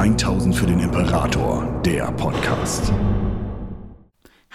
1000 für den Imperator, der Podcast.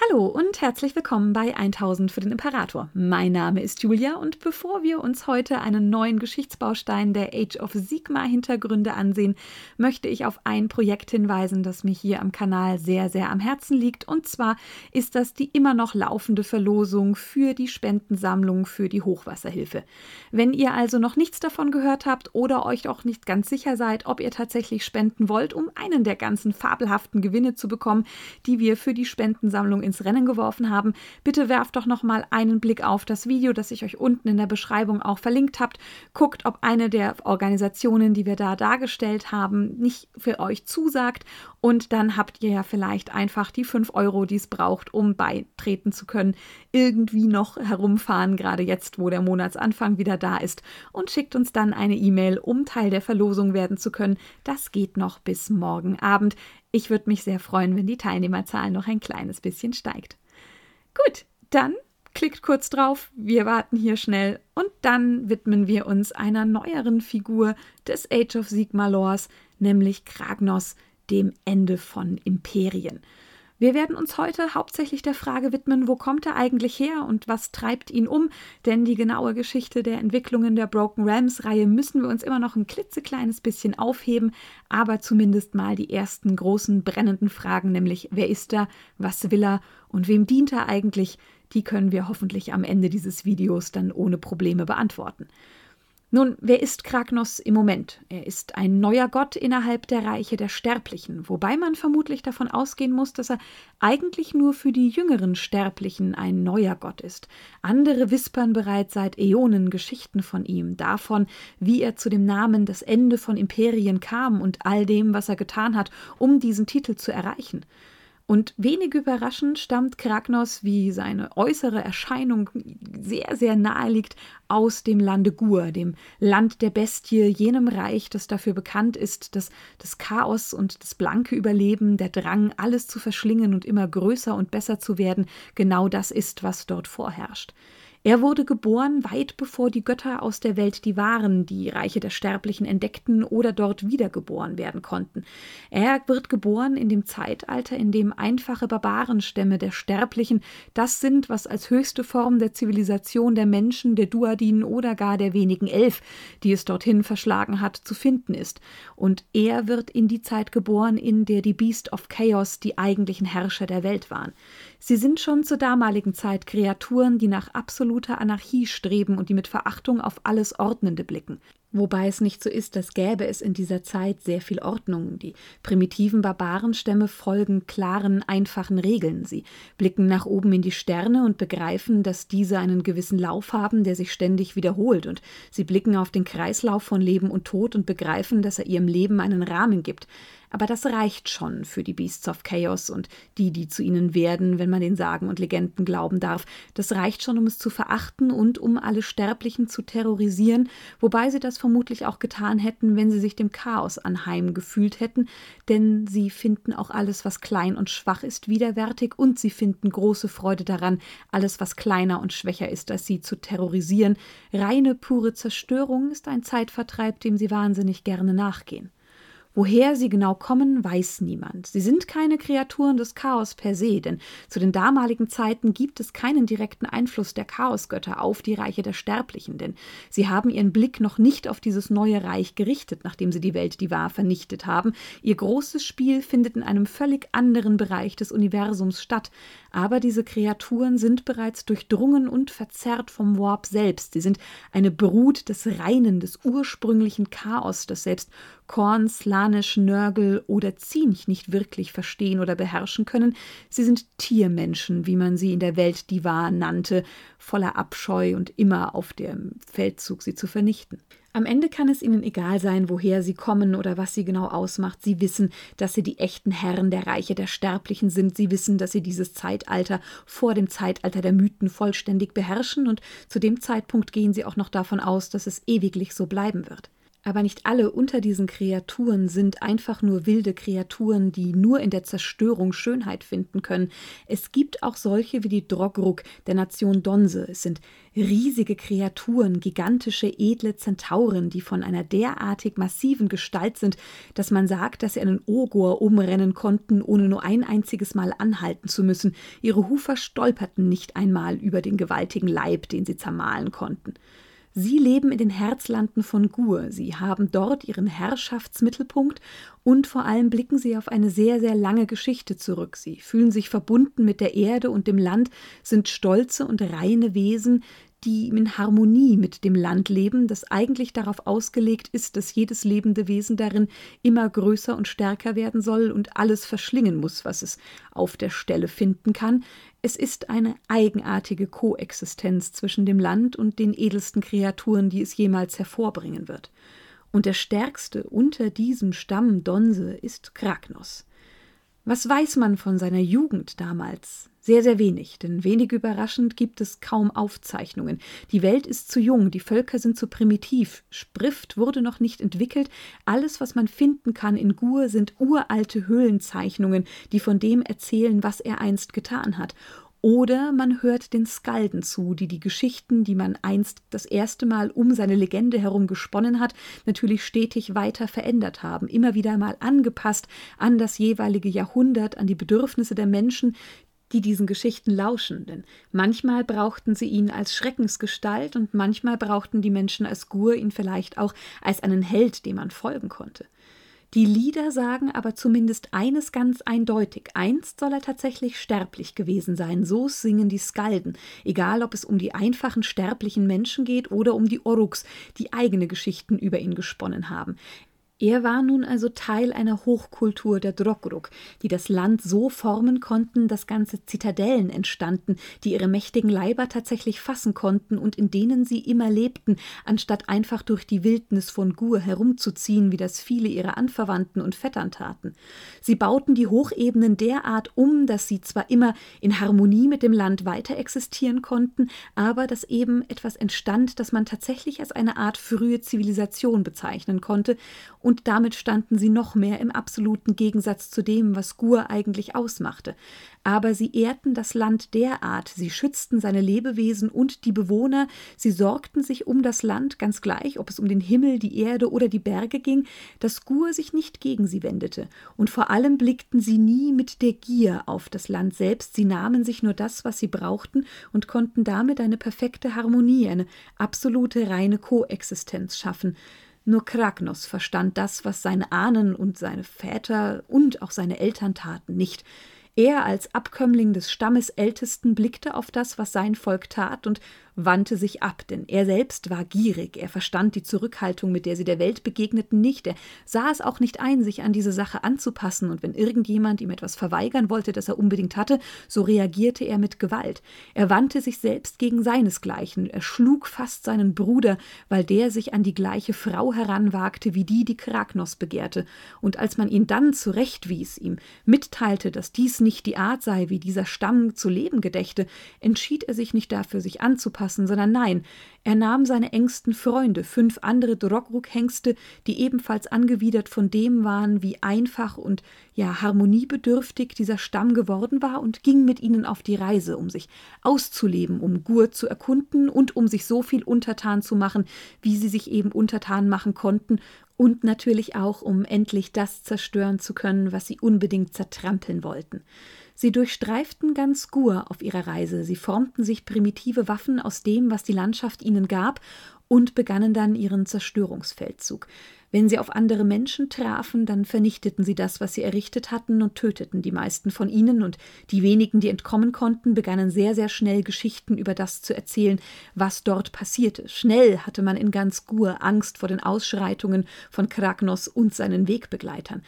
Hallo und herzlich willkommen bei 1000 für den Imperator. Mein Name ist Julia und bevor wir uns heute einen neuen Geschichtsbaustein der Age of Sigma Hintergründe ansehen, möchte ich auf ein Projekt hinweisen, das mir hier am Kanal sehr, sehr am Herzen liegt. Und zwar ist das die immer noch laufende Verlosung für die Spendensammlung für die Hochwasserhilfe. Wenn ihr also noch nichts davon gehört habt oder euch auch nicht ganz sicher seid, ob ihr tatsächlich spenden wollt, um einen der ganzen fabelhaften Gewinne zu bekommen, die wir für die Spendensammlung ins Rennen geworfen haben, bitte werft doch noch mal einen Blick auf das Video, das ich euch unten in der Beschreibung auch verlinkt habt. Guckt, ob eine der Organisationen, die wir da dargestellt haben, nicht für euch zusagt und dann habt ihr ja vielleicht einfach die 5 Euro, die es braucht, um beitreten zu können, irgendwie noch herumfahren, gerade jetzt, wo der Monatsanfang wieder da ist und schickt uns dann eine E-Mail, um Teil der Verlosung werden zu können. Das geht noch bis morgen Abend. Ich würde mich sehr freuen, wenn die Teilnehmerzahl noch ein kleines bisschen steigt. Gut, dann klickt kurz drauf, wir warten hier schnell und dann widmen wir uns einer neueren Figur des Age of Sigma Lores, nämlich Kragnos, dem Ende von Imperien. Wir werden uns heute hauptsächlich der Frage widmen, wo kommt er eigentlich her und was treibt ihn um, denn die genaue Geschichte der Entwicklungen der Broken Realms Reihe müssen wir uns immer noch ein klitzekleines bisschen aufheben, aber zumindest mal die ersten großen brennenden Fragen, nämlich wer ist er, was will er und wem dient er eigentlich, die können wir hoffentlich am Ende dieses Videos dann ohne Probleme beantworten. Nun, wer ist Kragnos im Moment? Er ist ein neuer Gott innerhalb der Reiche der Sterblichen, wobei man vermutlich davon ausgehen muss, dass er eigentlich nur für die jüngeren Sterblichen ein neuer Gott ist. Andere wispern bereits seit Äonen Geschichten von ihm, davon, wie er zu dem Namen das Ende von Imperien kam und all dem, was er getan hat, um diesen Titel zu erreichen. Und wenig überraschend stammt Kragnos, wie seine äußere Erscheinung sehr, sehr nahe liegt, aus dem Lande Gur, dem Land der Bestie, jenem Reich, das dafür bekannt ist, dass das Chaos und das blanke Überleben, der Drang, alles zu verschlingen und immer größer und besser zu werden, genau das ist, was dort vorherrscht. Er wurde geboren, weit bevor die Götter aus der Welt die Waren, die Reiche der Sterblichen entdeckten oder dort wiedergeboren werden konnten. Er wird geboren in dem Zeitalter, in dem einfache Barbarenstämme der Sterblichen das sind, was als höchste Form der Zivilisation der Menschen, der Duadinen oder gar der wenigen Elf, die es dorthin verschlagen hat, zu finden ist. Und er wird in die Zeit geboren, in der die Beast of Chaos die eigentlichen Herrscher der Welt waren. Sie sind schon zur damaligen Zeit Kreaturen, die nach absoluter Anarchie streben und die mit Verachtung auf alles Ordnende blicken. Wobei es nicht so ist, als gäbe es in dieser Zeit sehr viel Ordnung. Die primitiven Barbarenstämme folgen klaren, einfachen Regeln. Sie blicken nach oben in die Sterne und begreifen, dass diese einen gewissen Lauf haben, der sich ständig wiederholt. Und sie blicken auf den Kreislauf von Leben und Tod und begreifen, dass er ihrem Leben einen Rahmen gibt. Aber das reicht schon für die Beasts of Chaos und die, die zu ihnen werden, wenn man den Sagen und Legenden glauben darf. Das reicht schon, um es zu verachten und um alle Sterblichen zu terrorisieren, wobei sie das vermutlich auch getan hätten, wenn sie sich dem Chaos anheim gefühlt hätten, denn sie finden auch alles, was klein und schwach ist, widerwärtig und sie finden große Freude daran, alles, was kleiner und schwächer ist als sie, zu terrorisieren. Reine, pure Zerstörung ist ein Zeitvertreib, dem sie wahnsinnig gerne nachgehen. Woher sie genau kommen, weiß niemand. Sie sind keine Kreaturen des Chaos per se, denn zu den damaligen Zeiten gibt es keinen direkten Einfluss der Chaosgötter auf die Reiche der Sterblichen, denn sie haben ihren Blick noch nicht auf dieses neue Reich gerichtet, nachdem sie die Welt die wahr vernichtet haben. Ihr großes Spiel findet in einem völlig anderen Bereich des Universums statt, aber diese Kreaturen sind bereits durchdrungen und verzerrt vom Warp selbst. Sie sind eine Brut des reinen, des ursprünglichen Chaos, das selbst Korn, Slanisch, Nörgel oder Zinch nicht wirklich verstehen oder beherrschen können. Sie sind Tiermenschen, wie man sie in der Welt Diva nannte, voller Abscheu und immer auf dem Feldzug, sie zu vernichten. Am Ende kann es ihnen egal sein, woher sie kommen oder was sie genau ausmacht. Sie wissen, dass sie die echten Herren der Reiche der Sterblichen sind. Sie wissen, dass sie dieses Zeitalter vor dem Zeitalter der Mythen vollständig beherrschen und zu dem Zeitpunkt gehen sie auch noch davon aus, dass es ewiglich so bleiben wird. Aber nicht alle unter diesen Kreaturen sind einfach nur wilde Kreaturen, die nur in der Zerstörung Schönheit finden können. Es gibt auch solche wie die Drogruk der Nation Donse. Es sind riesige Kreaturen, gigantische, edle Zentauren, die von einer derartig massiven Gestalt sind, dass man sagt, dass sie einen Ogor umrennen konnten, ohne nur ein einziges Mal anhalten zu müssen. Ihre Hufer stolperten nicht einmal über den gewaltigen Leib, den sie zermahlen konnten. Sie leben in den Herzlanden von Gur. Sie haben dort ihren Herrschaftsmittelpunkt und vor allem blicken sie auf eine sehr, sehr lange Geschichte zurück. Sie fühlen sich verbunden mit der Erde und dem Land, sind stolze und reine Wesen, die in Harmonie mit dem Land leben, das eigentlich darauf ausgelegt ist, dass jedes lebende Wesen darin immer größer und stärker werden soll und alles verschlingen muss, was es auf der Stelle finden kann. Es ist eine eigenartige Koexistenz zwischen dem Land und den edelsten Kreaturen, die es jemals hervorbringen wird. Und der stärkste unter diesem Stamm Donse ist Kragnos. Was weiß man von seiner Jugend damals? Sehr, sehr wenig, denn wenig überraschend gibt es kaum Aufzeichnungen. Die Welt ist zu jung, die Völker sind zu primitiv, Sprift wurde noch nicht entwickelt, alles, was man finden kann in Gur, sind uralte Höhlenzeichnungen, die von dem erzählen, was er einst getan hat. Oder man hört den Skalden zu, die die Geschichten, die man einst das erste Mal um seine Legende herum gesponnen hat, natürlich stetig weiter verändert haben, immer wieder mal angepasst an das jeweilige Jahrhundert, an die Bedürfnisse der Menschen, die diesen Geschichten lauschen, denn manchmal brauchten sie ihn als Schreckensgestalt und manchmal brauchten die Menschen als Gur ihn vielleicht auch als einen Held, dem man folgen konnte. Die Lieder sagen aber zumindest eines ganz eindeutig. Einst soll er tatsächlich sterblich gewesen sein. So singen die Skalden. Egal, ob es um die einfachen sterblichen Menschen geht oder um die Oruks, die eigene Geschichten über ihn gesponnen haben. Er war nun also Teil einer Hochkultur der Drogruk, die das Land so formen konnten, dass ganze Zitadellen entstanden, die ihre mächtigen Leiber tatsächlich fassen konnten und in denen sie immer lebten, anstatt einfach durch die Wildnis von Gur herumzuziehen, wie das viele ihrer Anverwandten und Vettern taten. Sie bauten die Hochebenen derart um, dass sie zwar immer in Harmonie mit dem Land weiter existieren konnten, aber dass eben etwas entstand, das man tatsächlich als eine Art frühe Zivilisation bezeichnen konnte und damit standen sie noch mehr im absoluten Gegensatz zu dem, was Gur eigentlich ausmachte. Aber sie ehrten das Land derart, sie schützten seine Lebewesen und die Bewohner, sie sorgten sich um das Land, ganz gleich, ob es um den Himmel, die Erde oder die Berge ging, dass Gur sich nicht gegen sie wendete, und vor allem blickten sie nie mit der Gier auf das Land selbst, sie nahmen sich nur das, was sie brauchten, und konnten damit eine perfekte Harmonie, eine absolute reine Koexistenz schaffen, nur Kragnos verstand das, was seine Ahnen und seine Väter und auch seine Eltern taten, nicht. Er als Abkömmling des Stammesältesten blickte auf das, was sein Volk tat, und wandte sich ab, denn er selbst war gierig, er verstand die Zurückhaltung, mit der sie der Welt begegneten, nicht, er sah es auch nicht ein, sich an diese Sache anzupassen, und wenn irgendjemand ihm etwas verweigern wollte, das er unbedingt hatte, so reagierte er mit Gewalt. Er wandte sich selbst gegen seinesgleichen, er schlug fast seinen Bruder, weil der sich an die gleiche Frau heranwagte, wie die, die Kragnos begehrte, und als man ihn dann zurechtwies, ihm mitteilte, dass dies nicht die Art sei, wie dieser Stamm zu leben gedächte, entschied er sich nicht dafür, sich anzupassen, anpassen, sondern nein, er nahm seine engsten Freunde, fünf andere Drogruk-Hengste, die ebenfalls angewidert von dem waren, wie einfach und ja harmoniebedürftig dieser Stamm geworden war, und ging mit ihnen auf die Reise, um sich auszuleben, um Gur zu erkunden und um sich so viel untertan zu machen, wie sie sich eben untertan machen konnten, und natürlich auch, um endlich das zerstören zu können, was sie unbedingt zertrampeln wollten. Sie durchstreiften ganz Gur auf ihrer Reise, sie formten sich primitive Waffen aus dem, was die Landschaft ihnen gab, und begannen dann ihren Zerstörungsfeldzug. Wenn sie auf andere Menschen trafen, dann vernichteten sie das, was sie errichtet hatten, und töteten die meisten von ihnen, und die wenigen, die entkommen konnten, begannen sehr, sehr schnell Geschichten über das zu erzählen, was dort passierte. Schnell hatte man in ganz Gur Angst vor den Ausschreitungen von Kragnos und seinen Wegbegleitern.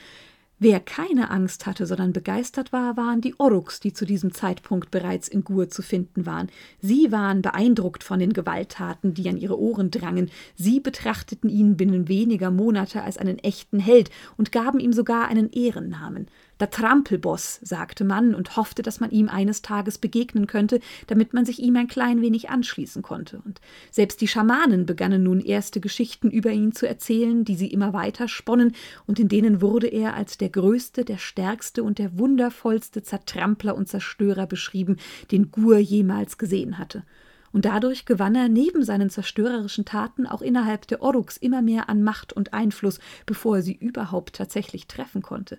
Wer keine Angst hatte, sondern begeistert war, waren die Oruks, die zu diesem Zeitpunkt bereits in Gur zu finden waren. Sie waren beeindruckt von den Gewalttaten, die an ihre Ohren drangen. Sie betrachteten ihn binnen weniger Monate als einen echten Held und gaben ihm sogar einen Ehrennamen. Der Trampelboss, sagte man und hoffte, dass man ihm eines Tages begegnen könnte, damit man sich ihm ein klein wenig anschließen konnte. Und selbst die Schamanen begannen nun erste Geschichten über ihn zu erzählen, die sie immer weiter sponnen, und in denen wurde er als der größte, der stärkste und der wundervollste Zertrampler und Zerstörer beschrieben, den Gur jemals gesehen hatte und dadurch gewann er neben seinen zerstörerischen Taten auch innerhalb der Oruks immer mehr an Macht und Einfluss, bevor er sie überhaupt tatsächlich treffen konnte.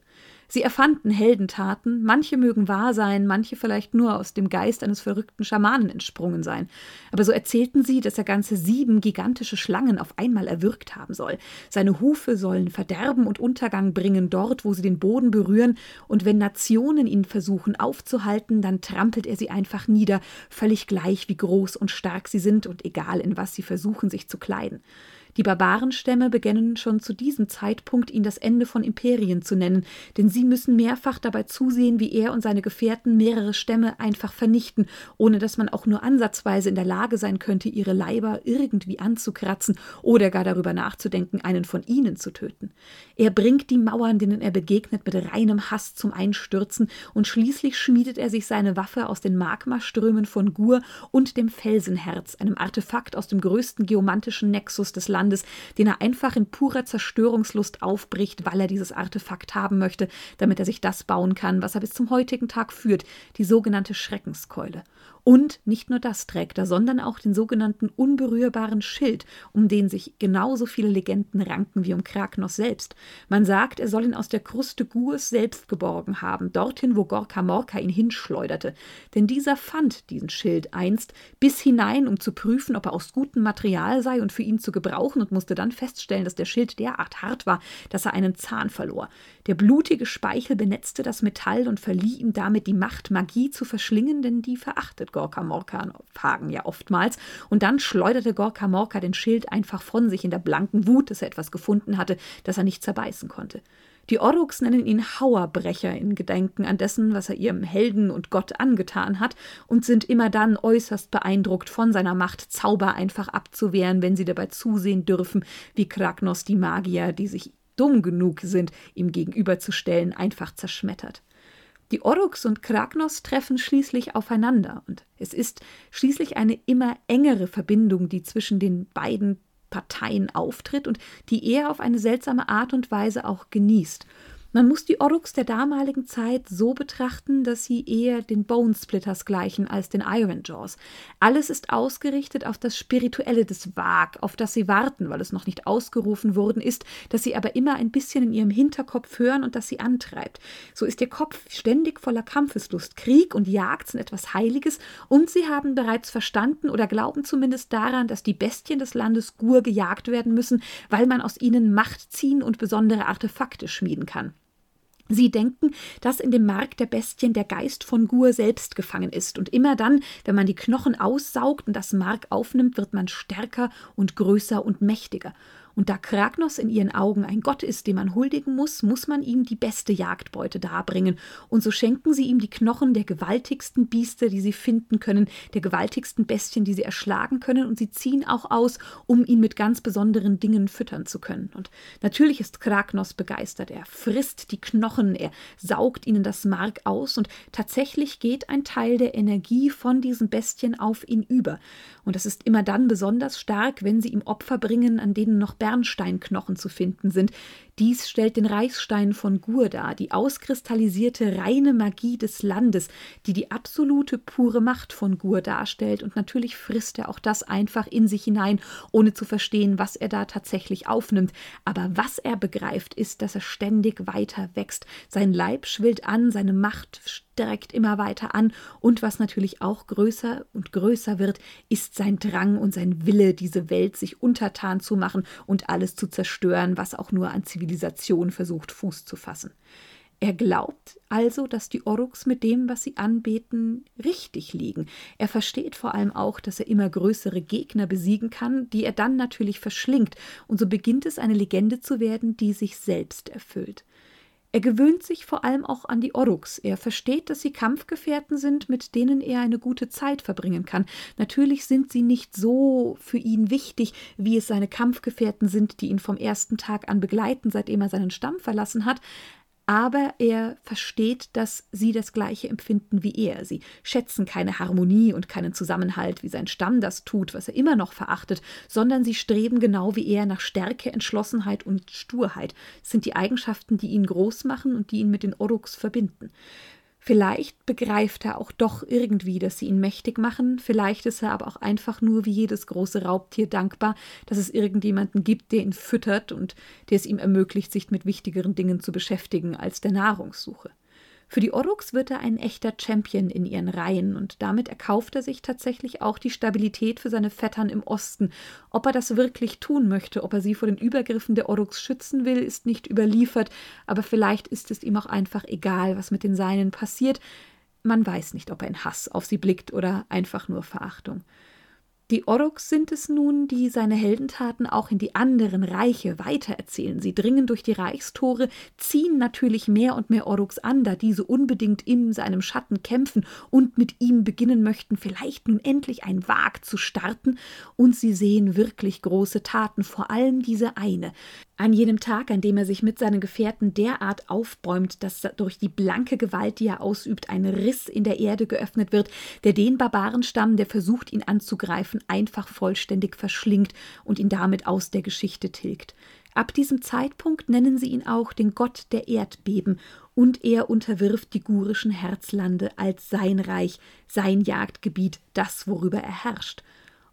Sie erfanden Heldentaten, manche mögen wahr sein, manche vielleicht nur aus dem Geist eines verrückten Schamanen entsprungen sein. Aber so erzählten sie, dass er ganze sieben gigantische Schlangen auf einmal erwürgt haben soll. Seine Hufe sollen Verderben und Untergang bringen dort, wo sie den Boden berühren, und wenn Nationen ihn versuchen aufzuhalten, dann trampelt er sie einfach nieder, völlig gleich wie groß und stark sie sind und egal in was sie versuchen, sich zu kleiden. Die Barbarenstämme beginnen schon zu diesem Zeitpunkt, ihn das Ende von Imperien zu nennen, denn sie müssen mehrfach dabei zusehen, wie er und seine Gefährten mehrere Stämme einfach vernichten, ohne dass man auch nur ansatzweise in der Lage sein könnte, ihre Leiber irgendwie anzukratzen oder gar darüber nachzudenken, einen von ihnen zu töten. Er bringt die Mauern, denen er begegnet, mit reinem Hass zum Einstürzen, und schließlich schmiedet er sich seine Waffe aus den Magmaströmen von Gur und dem Felsenherz, einem Artefakt aus dem größten geomantischen Nexus des Landes, Landes, den er einfach in purer Zerstörungslust aufbricht, weil er dieses Artefakt haben möchte, damit er sich das bauen kann, was er bis zum heutigen Tag führt, die sogenannte Schreckenskeule. Und nicht nur das trägt er, sondern auch den sogenannten unberührbaren Schild, um den sich genauso viele Legenden ranken wie um Kraknos selbst. Man sagt, er soll ihn aus der Kruste Gurs selbst geborgen haben, dorthin, wo Gorka Morka ihn hinschleuderte. Denn dieser fand diesen Schild einst bis hinein, um zu prüfen, ob er aus gutem Material sei und für ihn zu gebrauchen, und musste dann feststellen, dass der Schild derart hart war, dass er einen Zahn verlor. Der blutige Speichel benetzte das Metall und verlieh ihm damit die Macht, Magie zu verschlingen, denn die verachtet Gorka Morka Hagen ja oftmals. Und dann schleuderte Gorka Morka den Schild einfach von sich in der blanken Wut, dass er etwas gefunden hatte, das er nicht zerbeißen konnte. Die Oruks nennen ihn Hauerbrecher in Gedenken an dessen, was er ihrem Helden und Gott angetan hat, und sind immer dann äußerst beeindruckt von seiner Macht, Zauber einfach abzuwehren, wenn sie dabei zusehen dürfen, wie Kragnos die Magier, die sich dumm genug sind, ihm gegenüberzustellen, einfach zerschmettert. Die Oruks und Kragnos treffen schließlich aufeinander und es ist schließlich eine immer engere Verbindung, die zwischen den beiden Parteien auftritt und die er auf eine seltsame Art und Weise auch genießt. Man muss die Oruks der damaligen Zeit so betrachten, dass sie eher den Bonesplitters gleichen als den Iron Jaws. Alles ist ausgerichtet auf das Spirituelle des Wag, auf das sie warten, weil es noch nicht ausgerufen worden ist, das sie aber immer ein bisschen in ihrem Hinterkopf hören und das sie antreibt. So ist ihr Kopf ständig voller Kampfeslust, Krieg und Jagd sind etwas Heiliges und sie haben bereits verstanden oder glauben zumindest daran, dass die Bestien des Landes Gur gejagt werden müssen, weil man aus ihnen Macht ziehen und besondere Artefakte schmieden kann. Sie denken, dass in dem Mark der Bestien der Geist von Gur selbst gefangen ist, und immer dann, wenn man die Knochen aussaugt und das Mark aufnimmt, wird man stärker und größer und mächtiger. Und da Kragnos in ihren Augen ein Gott ist, dem man huldigen muss, muss man ihm die beste Jagdbeute darbringen. Und so schenken sie ihm die Knochen der gewaltigsten Biester, die sie finden können, der gewaltigsten Bestien, die sie erschlagen können. Und sie ziehen auch aus, um ihn mit ganz besonderen Dingen füttern zu können. Und natürlich ist Kragnos begeistert. Er frisst die Knochen, er saugt ihnen das Mark aus. Und tatsächlich geht ein Teil der Energie von diesen Bestien auf ihn über. Und das ist immer dann besonders stark, wenn sie ihm Opfer bringen, an denen noch Bernsteinknochen zu finden sind. Dies stellt den Reichsstein von Gur dar, die auskristallisierte reine Magie des Landes, die die absolute pure Macht von Gur darstellt. Und natürlich frisst er auch das einfach in sich hinein, ohne zu verstehen, was er da tatsächlich aufnimmt. Aber was er begreift, ist, dass er ständig weiter wächst. Sein Leib schwillt an, seine Macht direkt immer weiter an und was natürlich auch größer und größer wird, ist sein Drang und sein Wille, diese Welt sich untertan zu machen und alles zu zerstören, was auch nur an Zivilisation versucht, Fuß zu fassen. Er glaubt also, dass die Oruks mit dem, was sie anbeten, richtig liegen. Er versteht vor allem auch, dass er immer größere Gegner besiegen kann, die er dann natürlich verschlingt, und so beginnt es eine Legende zu werden, die sich selbst erfüllt. Er gewöhnt sich vor allem auch an die Oruks. Er versteht, dass sie Kampfgefährten sind, mit denen er eine gute Zeit verbringen kann. Natürlich sind sie nicht so für ihn wichtig, wie es seine Kampfgefährten sind, die ihn vom ersten Tag an begleiten, seitdem er seinen Stamm verlassen hat. Aber er versteht, dass sie das gleiche empfinden wie er. Sie schätzen keine Harmonie und keinen Zusammenhalt, wie sein Stamm das tut, was er immer noch verachtet, sondern sie streben genau wie er nach Stärke, Entschlossenheit und Sturheit. Das sind die Eigenschaften, die ihn groß machen und die ihn mit den Oruks verbinden. Vielleicht begreift er auch doch irgendwie, dass sie ihn mächtig machen, vielleicht ist er aber auch einfach nur wie jedes große Raubtier dankbar, dass es irgendjemanden gibt, der ihn füttert und der es ihm ermöglicht, sich mit wichtigeren Dingen zu beschäftigen als der Nahrungssuche. Für die Oruks wird er ein echter Champion in ihren Reihen und damit erkauft er sich tatsächlich auch die Stabilität für seine Vettern im Osten. Ob er das wirklich tun möchte, ob er sie vor den Übergriffen der Oruks schützen will, ist nicht überliefert, aber vielleicht ist es ihm auch einfach egal, was mit den Seinen passiert. Man weiß nicht, ob er in Hass auf sie blickt oder einfach nur Verachtung. Die Oroks sind es nun, die seine Heldentaten auch in die anderen Reiche weitererzählen. Sie dringen durch die Reichstore, ziehen natürlich mehr und mehr Oroks an, da diese unbedingt in seinem Schatten kämpfen und mit ihm beginnen möchten, vielleicht nun endlich ein Wag zu starten. Und sie sehen wirklich große Taten, vor allem diese eine. An jenem Tag, an dem er sich mit seinen Gefährten derart aufbäumt, dass durch die blanke Gewalt, die er ausübt, ein Riss in der Erde geöffnet wird, der den Barbarenstamm, der versucht, ihn anzugreifen, einfach vollständig verschlingt und ihn damit aus der Geschichte tilgt. Ab diesem Zeitpunkt nennen sie ihn auch den Gott der Erdbeben, und er unterwirft die gurischen Herzlande als sein Reich, sein Jagdgebiet, das, worüber er herrscht.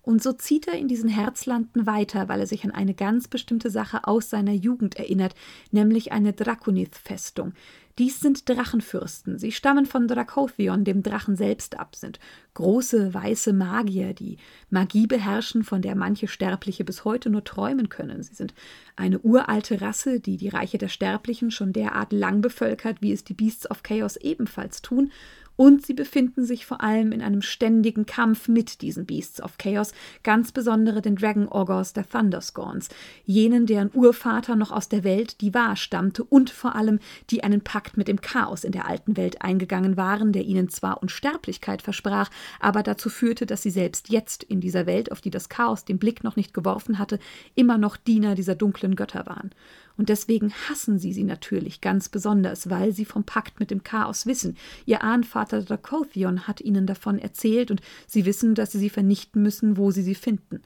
Und so zieht er in diesen Herzlanden weiter, weil er sich an eine ganz bestimmte Sache aus seiner Jugend erinnert, nämlich eine Draconith-Festung. Dies sind Drachenfürsten. Sie stammen von Dracothion, dem Drachen selbst ab, sind große weiße Magier, die Magie beherrschen, von der manche Sterbliche bis heute nur träumen können. Sie sind eine uralte Rasse, die die Reiche der Sterblichen schon derart lang bevölkert, wie es die Beasts of Chaos ebenfalls tun und sie befinden sich vor allem in einem ständigen Kampf mit diesen Beasts of Chaos, ganz besonders den Dragon Ogres der Thunderscorns, jenen, deren Urvater noch aus der Welt die Wahr stammte und vor allem, die einen Pakt mit dem Chaos in der alten Welt eingegangen waren, der ihnen zwar Unsterblichkeit versprach, aber dazu führte, dass sie selbst jetzt in dieser Welt, auf die das Chaos den Blick noch nicht geworfen hatte, immer noch Diener dieser dunklen Götter waren. Und deswegen hassen sie sie natürlich ganz besonders, weil sie vom Pakt mit dem Chaos wissen. Ihr Ahnvater Dracothion hat ihnen davon erzählt und sie wissen, dass sie sie vernichten müssen, wo sie sie finden.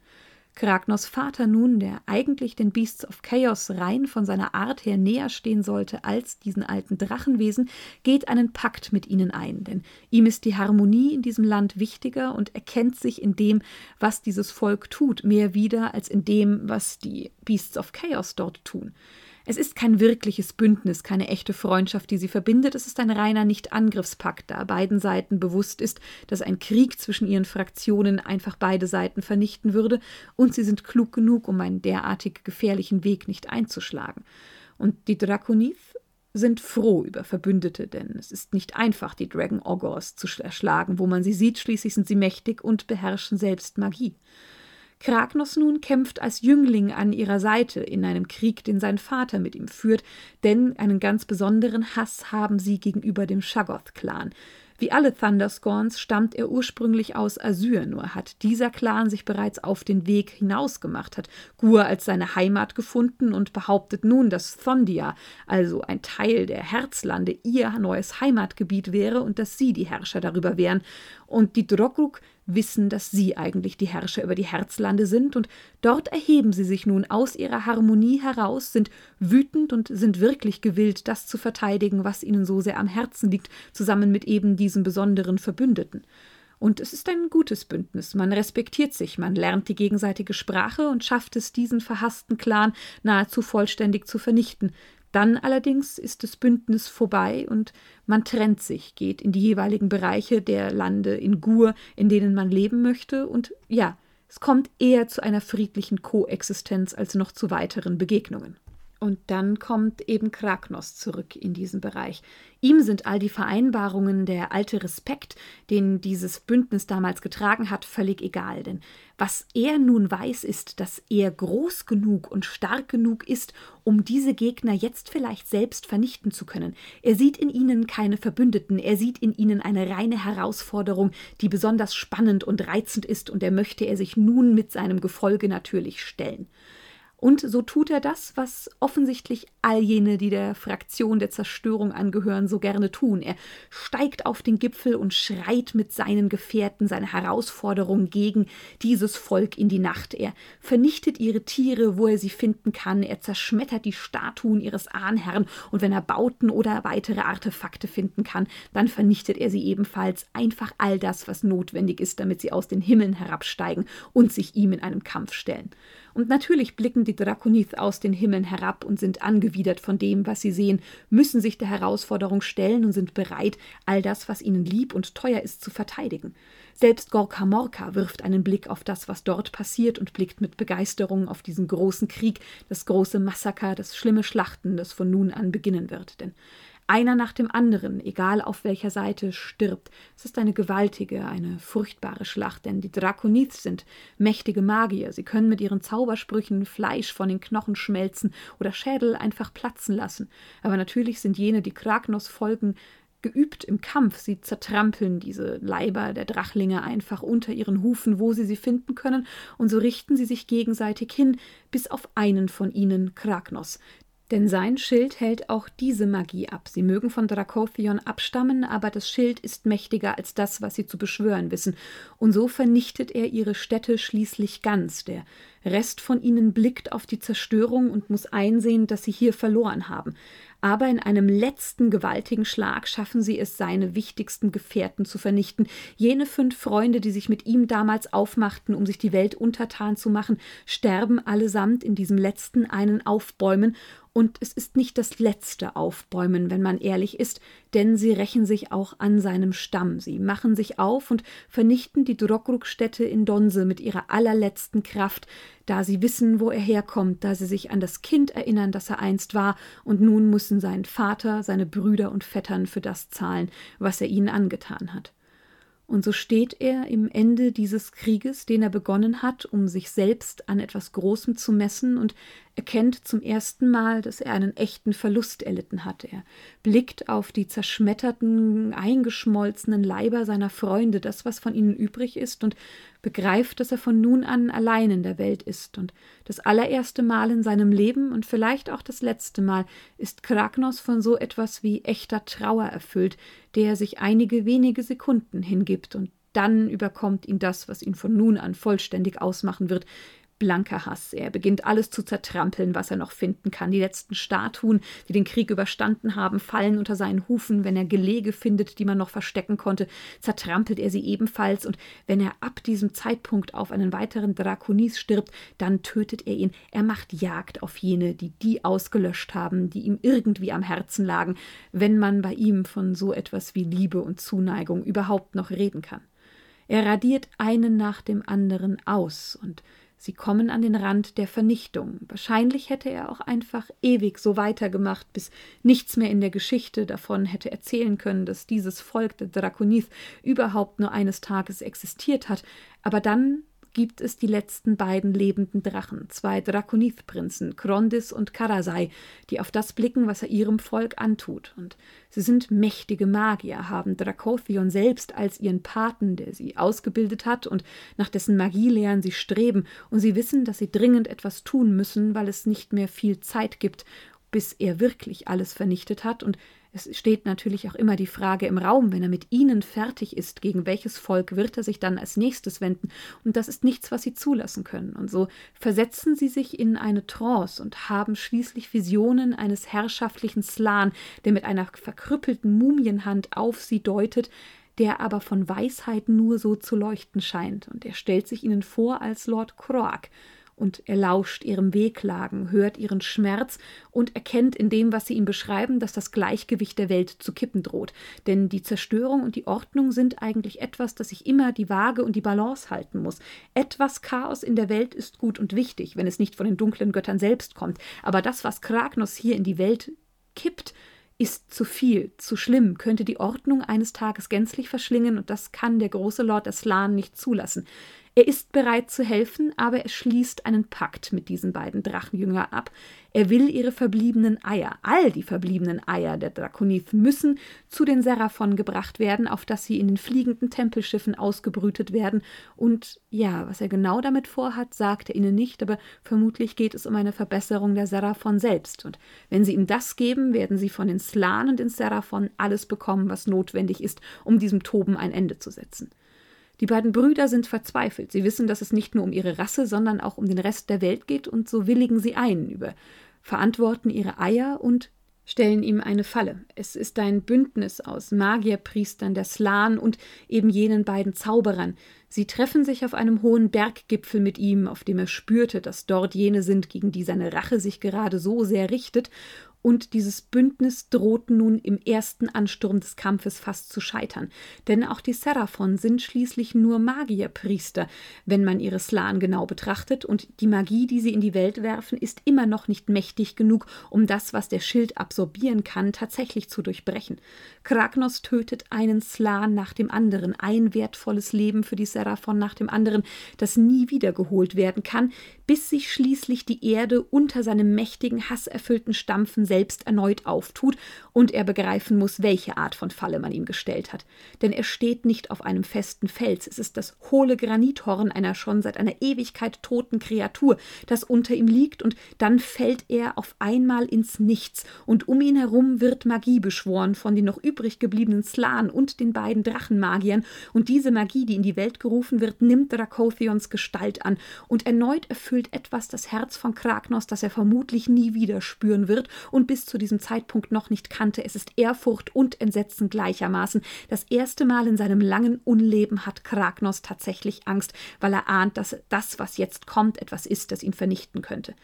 Kragnos Vater nun, der eigentlich den Beasts of Chaos rein von seiner Art her näher stehen sollte als diesen alten Drachenwesen, geht einen Pakt mit ihnen ein, denn ihm ist die Harmonie in diesem Land wichtiger und erkennt sich in dem, was dieses Volk tut, mehr wieder als in dem, was die Beasts of Chaos dort tun. Es ist kein wirkliches Bündnis, keine echte Freundschaft, die sie verbindet, es ist ein reiner Nicht-Angriffspakt, da beiden Seiten bewusst ist, dass ein Krieg zwischen ihren Fraktionen einfach beide Seiten vernichten würde, und sie sind klug genug, um einen derartig gefährlichen Weg nicht einzuschlagen. Und die Draconith sind froh über Verbündete, denn es ist nicht einfach, die Dragon Ogres zu erschlagen. Wo man sie sieht, schließlich sind sie mächtig und beherrschen selbst Magie. Kragnos nun kämpft als Jüngling an ihrer Seite in einem Krieg, den sein Vater mit ihm führt, denn einen ganz besonderen Hass haben sie gegenüber dem Shaggoth-Clan. Wie alle Thunderscorns stammt er ursprünglich aus Asyr, nur hat dieser Clan sich bereits auf den Weg hinausgemacht, hat Gur als seine Heimat gefunden und behauptet nun, dass Thondia, also ein Teil der Herzlande, ihr neues Heimatgebiet wäre und dass sie die Herrscher darüber wären. Und die Drokruk wissen, dass sie eigentlich die Herrscher über die Herzlande sind, und dort erheben sie sich nun aus ihrer Harmonie heraus, sind wütend und sind wirklich gewillt, das zu verteidigen, was ihnen so sehr am Herzen liegt, zusammen mit eben diesen besonderen Verbündeten. Und es ist ein gutes Bündnis. Man respektiert sich, man lernt die gegenseitige Sprache und schafft es, diesen verhassten Clan nahezu vollständig zu vernichten, dann allerdings ist das Bündnis vorbei und man trennt sich, geht in die jeweiligen Bereiche der Lande in Gur, in denen man leben möchte, und ja, es kommt eher zu einer friedlichen Koexistenz als noch zu weiteren Begegnungen. Und dann kommt eben Kragnos zurück in diesen Bereich. Ihm sind all die Vereinbarungen, der alte Respekt, den dieses Bündnis damals getragen hat, völlig egal. Denn was er nun weiß, ist, dass er groß genug und stark genug ist, um diese Gegner jetzt vielleicht selbst vernichten zu können. Er sieht in ihnen keine Verbündeten, er sieht in ihnen eine reine Herausforderung, die besonders spannend und reizend ist, und er möchte er sich nun mit seinem Gefolge natürlich stellen. Und so tut er das, was offensichtlich all jene, die der Fraktion der Zerstörung angehören, so gerne tun. Er steigt auf den Gipfel und schreit mit seinen Gefährten seine Herausforderung gegen dieses Volk in die Nacht. Er vernichtet ihre Tiere, wo er sie finden kann. Er zerschmettert die Statuen ihres Ahnherrn und wenn er Bauten oder weitere Artefakte finden kann, dann vernichtet er sie ebenfalls. Einfach all das, was notwendig ist, damit sie aus den Himmeln herabsteigen und sich ihm in einem Kampf stellen. Und natürlich blicken die Drakonith aus den Himmeln herab und sind angewidert von dem, was sie sehen, müssen sich der Herausforderung stellen und sind bereit, all das, was ihnen lieb und teuer ist, zu verteidigen. Selbst Gorka Morka wirft einen Blick auf das, was dort passiert und blickt mit Begeisterung auf diesen großen Krieg, das große Massaker, das schlimme Schlachten, das von nun an beginnen wird. Denn einer nach dem anderen, egal auf welcher Seite, stirbt. Es ist eine gewaltige, eine furchtbare Schlacht, denn die Drakonith sind mächtige Magier. Sie können mit ihren Zaubersprüchen Fleisch von den Knochen schmelzen oder Schädel einfach platzen lassen. Aber natürlich sind jene, die Kragnos folgen, geübt im Kampf. Sie zertrampeln diese Leiber der Drachlinge einfach unter ihren Hufen, wo sie sie finden können, und so richten sie sich gegenseitig hin, bis auf einen von ihnen, Kragnos, denn sein Schild hält auch diese Magie ab. Sie mögen von Drakothion abstammen, aber das Schild ist mächtiger als das, was sie zu beschwören wissen. Und so vernichtet er ihre Städte schließlich ganz. Der Rest von ihnen blickt auf die Zerstörung und muss einsehen, dass sie hier verloren haben aber in einem letzten gewaltigen Schlag schaffen sie es, seine wichtigsten Gefährten zu vernichten. Jene fünf Freunde, die sich mit ihm damals aufmachten, um sich die Welt untertan zu machen, sterben allesamt in diesem letzten einen Aufbäumen, und es ist nicht das letzte Aufbäumen, wenn man ehrlich ist, denn sie rächen sich auch an seinem Stamm. Sie machen sich auf und vernichten die Drokruk-Städte in Donse mit ihrer allerletzten Kraft, da sie wissen, wo er herkommt, da sie sich an das Kind erinnern, das er einst war, und nun müssen sein Vater, seine Brüder und Vettern für das zahlen, was er ihnen angetan hat. Und so steht er im Ende dieses Krieges, den er begonnen hat, um sich selbst an etwas Großem zu messen, und erkennt zum ersten Mal, dass er einen echten Verlust erlitten hat. Er blickt auf die zerschmetterten, eingeschmolzenen Leiber seiner Freunde, das, was von ihnen übrig ist, und begreift, dass er von nun an allein in der Welt ist. Und das allererste Mal in seinem Leben und vielleicht auch das letzte Mal ist Kragnos von so etwas wie echter Trauer erfüllt, der er sich einige wenige Sekunden hingibt und dann überkommt ihn das, was ihn von nun an vollständig ausmachen wird, blanker Hass. Er beginnt alles zu zertrampeln, was er noch finden kann. Die letzten Statuen, die den Krieg überstanden haben, fallen unter seinen Hufen. Wenn er Gelege findet, die man noch verstecken konnte, zertrampelt er sie ebenfalls. Und wenn er ab diesem Zeitpunkt auf einen weiteren Drakonis stirbt, dann tötet er ihn. Er macht Jagd auf jene, die die ausgelöscht haben, die ihm irgendwie am Herzen lagen, wenn man bei ihm von so etwas wie Liebe und Zuneigung überhaupt noch reden kann. Er radiert einen nach dem anderen aus und Sie kommen an den Rand der Vernichtung. Wahrscheinlich hätte er auch einfach ewig so weitergemacht, bis nichts mehr in der Geschichte davon hätte erzählen können, dass dieses Volk der Drakonith überhaupt nur eines Tages existiert hat. Aber dann gibt es die letzten beiden lebenden Drachen, zwei Drakonith-Prinzen, Krondis und Karasai, die auf das blicken, was er ihrem Volk antut. Und sie sind mächtige Magier, haben Drakothion selbst als ihren Paten, der sie ausgebildet hat und nach dessen Magielehren sie streben, und sie wissen, dass sie dringend etwas tun müssen, weil es nicht mehr viel Zeit gibt, bis er wirklich alles vernichtet hat, und es steht natürlich auch immer die Frage im Raum, wenn er mit ihnen fertig ist, gegen welches Volk wird er sich dann als nächstes wenden? Und das ist nichts, was sie zulassen können. Und so versetzen sie sich in eine Trance und haben schließlich Visionen eines herrschaftlichen Slan, der mit einer verkrüppelten Mumienhand auf sie deutet, der aber von Weisheit nur so zu leuchten scheint. Und er stellt sich ihnen vor als Lord Croak und er lauscht ihrem Wehklagen, hört ihren Schmerz und erkennt in dem, was sie ihm beschreiben, dass das Gleichgewicht der Welt zu kippen droht. Denn die Zerstörung und die Ordnung sind eigentlich etwas, das sich immer die Waage und die Balance halten muss. Etwas Chaos in der Welt ist gut und wichtig, wenn es nicht von den dunklen Göttern selbst kommt. Aber das, was Kragnos hier in die Welt kippt, ist zu viel, zu schlimm, könnte die Ordnung eines Tages gänzlich verschlingen, und das kann der große Lord Aslan nicht zulassen. Er ist bereit zu helfen, aber er schließt einen Pakt mit diesen beiden Drachenjüngern ab. Er will ihre verbliebenen Eier, all die verbliebenen Eier der Drakonith müssen zu den Seraphon gebracht werden, auf dass sie in den fliegenden Tempelschiffen ausgebrütet werden. Und ja, was er genau damit vorhat, sagt er ihnen nicht, aber vermutlich geht es um eine Verbesserung der Seraphon selbst. Und wenn sie ihm das geben, werden sie von den Slan und den Seraphon alles bekommen, was notwendig ist, um diesem Toben ein Ende zu setzen. Die beiden Brüder sind verzweifelt. Sie wissen, dass es nicht nur um ihre Rasse, sondern auch um den Rest der Welt geht, und so willigen sie ein, über verantworten ihre Eier und stellen ihm eine Falle. Es ist ein Bündnis aus Magierpriestern der Slan und eben jenen beiden Zauberern. Sie treffen sich auf einem hohen Berggipfel mit ihm, auf dem er spürte, dass dort jene sind, gegen die seine Rache sich gerade so sehr richtet, und dieses Bündnis droht nun im ersten Ansturm des Kampfes fast zu scheitern. Denn auch die Seraphon sind schließlich nur Magierpriester, wenn man ihre Slan genau betrachtet, und die Magie, die sie in die Welt werfen, ist immer noch nicht mächtig genug, um das, was der Schild absorbieren kann, tatsächlich zu durchbrechen. Kragnos tötet einen Slan nach dem anderen, ein wertvolles Leben für die Seraphon nach dem anderen, das nie wiedergeholt werden kann, bis sich schließlich die Erde unter seinem mächtigen, hasserfüllten Stampfen selbst erneut auftut und er begreifen muss, welche Art von Falle man ihm gestellt hat. Denn er steht nicht auf einem festen Fels, es ist das hohle Granithorn einer schon seit einer Ewigkeit toten Kreatur, das unter ihm liegt, und dann fällt er auf einmal ins Nichts, und um ihn herum wird Magie beschworen von den noch übrig gebliebenen Slan und den beiden Drachenmagiern, und diese Magie, die in die Welt gerufen wird, nimmt Drakothions Gestalt an, und erneut erfüllt etwas das Herz von Kragnos, das er vermutlich nie wieder spüren wird, und bis zu diesem Zeitpunkt noch nicht kannte. Es ist Ehrfurcht und Entsetzen gleichermaßen. Das erste Mal in seinem langen Unleben hat Kragnos tatsächlich Angst, weil er ahnt, dass das, was jetzt kommt, etwas ist, das ihn vernichten könnte.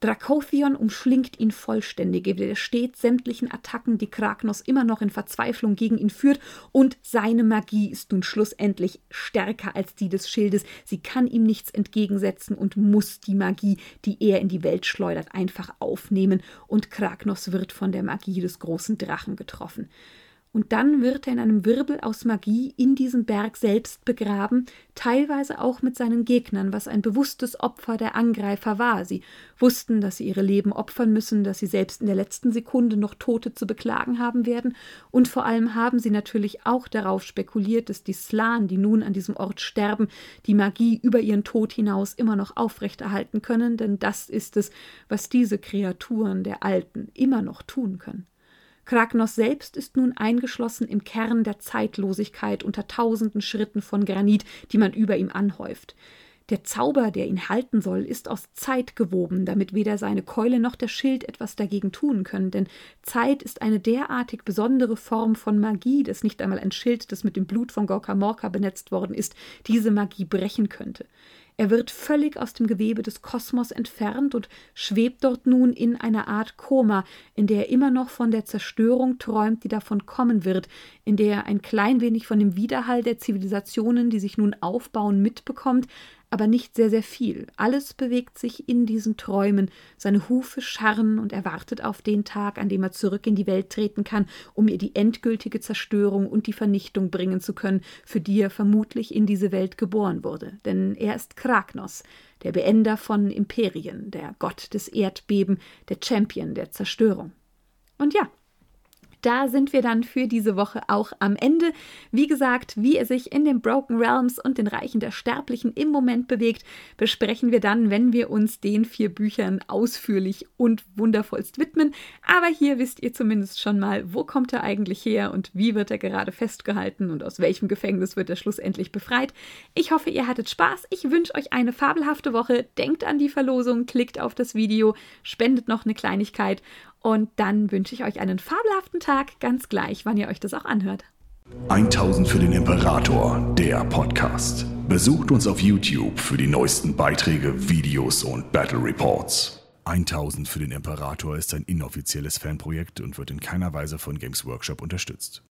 Drakothion umschlingt ihn vollständig, widersteht sämtlichen Attacken, die Kragnos immer noch in Verzweiflung gegen ihn führt, und seine Magie ist nun schlussendlich stärker als die des Schildes. Sie kann ihm nichts entgegensetzen und muss die Magie, die er in die Welt schleudert, einfach aufnehmen, und Kragnos wird von der Magie des großen Drachen getroffen und dann wird er in einem Wirbel aus Magie in diesem Berg selbst begraben, teilweise auch mit seinen Gegnern, was ein bewusstes Opfer der Angreifer war. Sie wussten, dass sie ihre Leben opfern müssen, dass sie selbst in der letzten Sekunde noch Tote zu beklagen haben werden, und vor allem haben sie natürlich auch darauf spekuliert, dass die Slan, die nun an diesem Ort sterben, die Magie über ihren Tod hinaus immer noch aufrechterhalten können, denn das ist es, was diese Kreaturen der Alten immer noch tun können. Kragnos selbst ist nun eingeschlossen im Kern der Zeitlosigkeit unter tausenden Schritten von Granit, die man über ihm anhäuft. Der Zauber, der ihn halten soll, ist aus Zeit gewoben, damit weder seine Keule noch der Schild etwas dagegen tun können, denn Zeit ist eine derartig besondere Form von Magie, dass nicht einmal ein Schild, das mit dem Blut von Gorka Morka benetzt worden ist, diese Magie brechen könnte. Er wird völlig aus dem Gewebe des Kosmos entfernt und schwebt dort nun in einer Art Koma, in der er immer noch von der Zerstörung träumt, die davon kommen wird, in der er ein klein wenig von dem Widerhall der Zivilisationen, die sich nun aufbauen, mitbekommt, aber nicht sehr, sehr viel. Alles bewegt sich in diesen Träumen, seine Hufe scharren und er wartet auf den Tag, an dem er zurück in die Welt treten kann, um ihr die endgültige Zerstörung und die Vernichtung bringen zu können, für die er vermutlich in diese Welt geboren wurde. Denn er ist Kragnos, der Beender von Imperien, der Gott des Erdbeben, der Champion der Zerstörung. Und ja, da sind wir dann für diese Woche auch am Ende. Wie gesagt, wie er sich in den Broken Realms und den Reichen der Sterblichen im Moment bewegt, besprechen wir dann, wenn wir uns den vier Büchern ausführlich und wundervollst widmen. Aber hier wisst ihr zumindest schon mal, wo kommt er eigentlich her und wie wird er gerade festgehalten und aus welchem Gefängnis wird er schlussendlich befreit. Ich hoffe, ihr hattet Spaß. Ich wünsche euch eine fabelhafte Woche. Denkt an die Verlosung, klickt auf das Video, spendet noch eine Kleinigkeit und dann wünsche ich euch einen fabelhaften Tag, ganz gleich, wann ihr euch das auch anhört. 1000 für den Imperator, der Podcast. Besucht uns auf YouTube für die neuesten Beiträge, Videos und Battle Reports. 1000 für den Imperator ist ein inoffizielles Fanprojekt und wird in keiner Weise von Games Workshop unterstützt.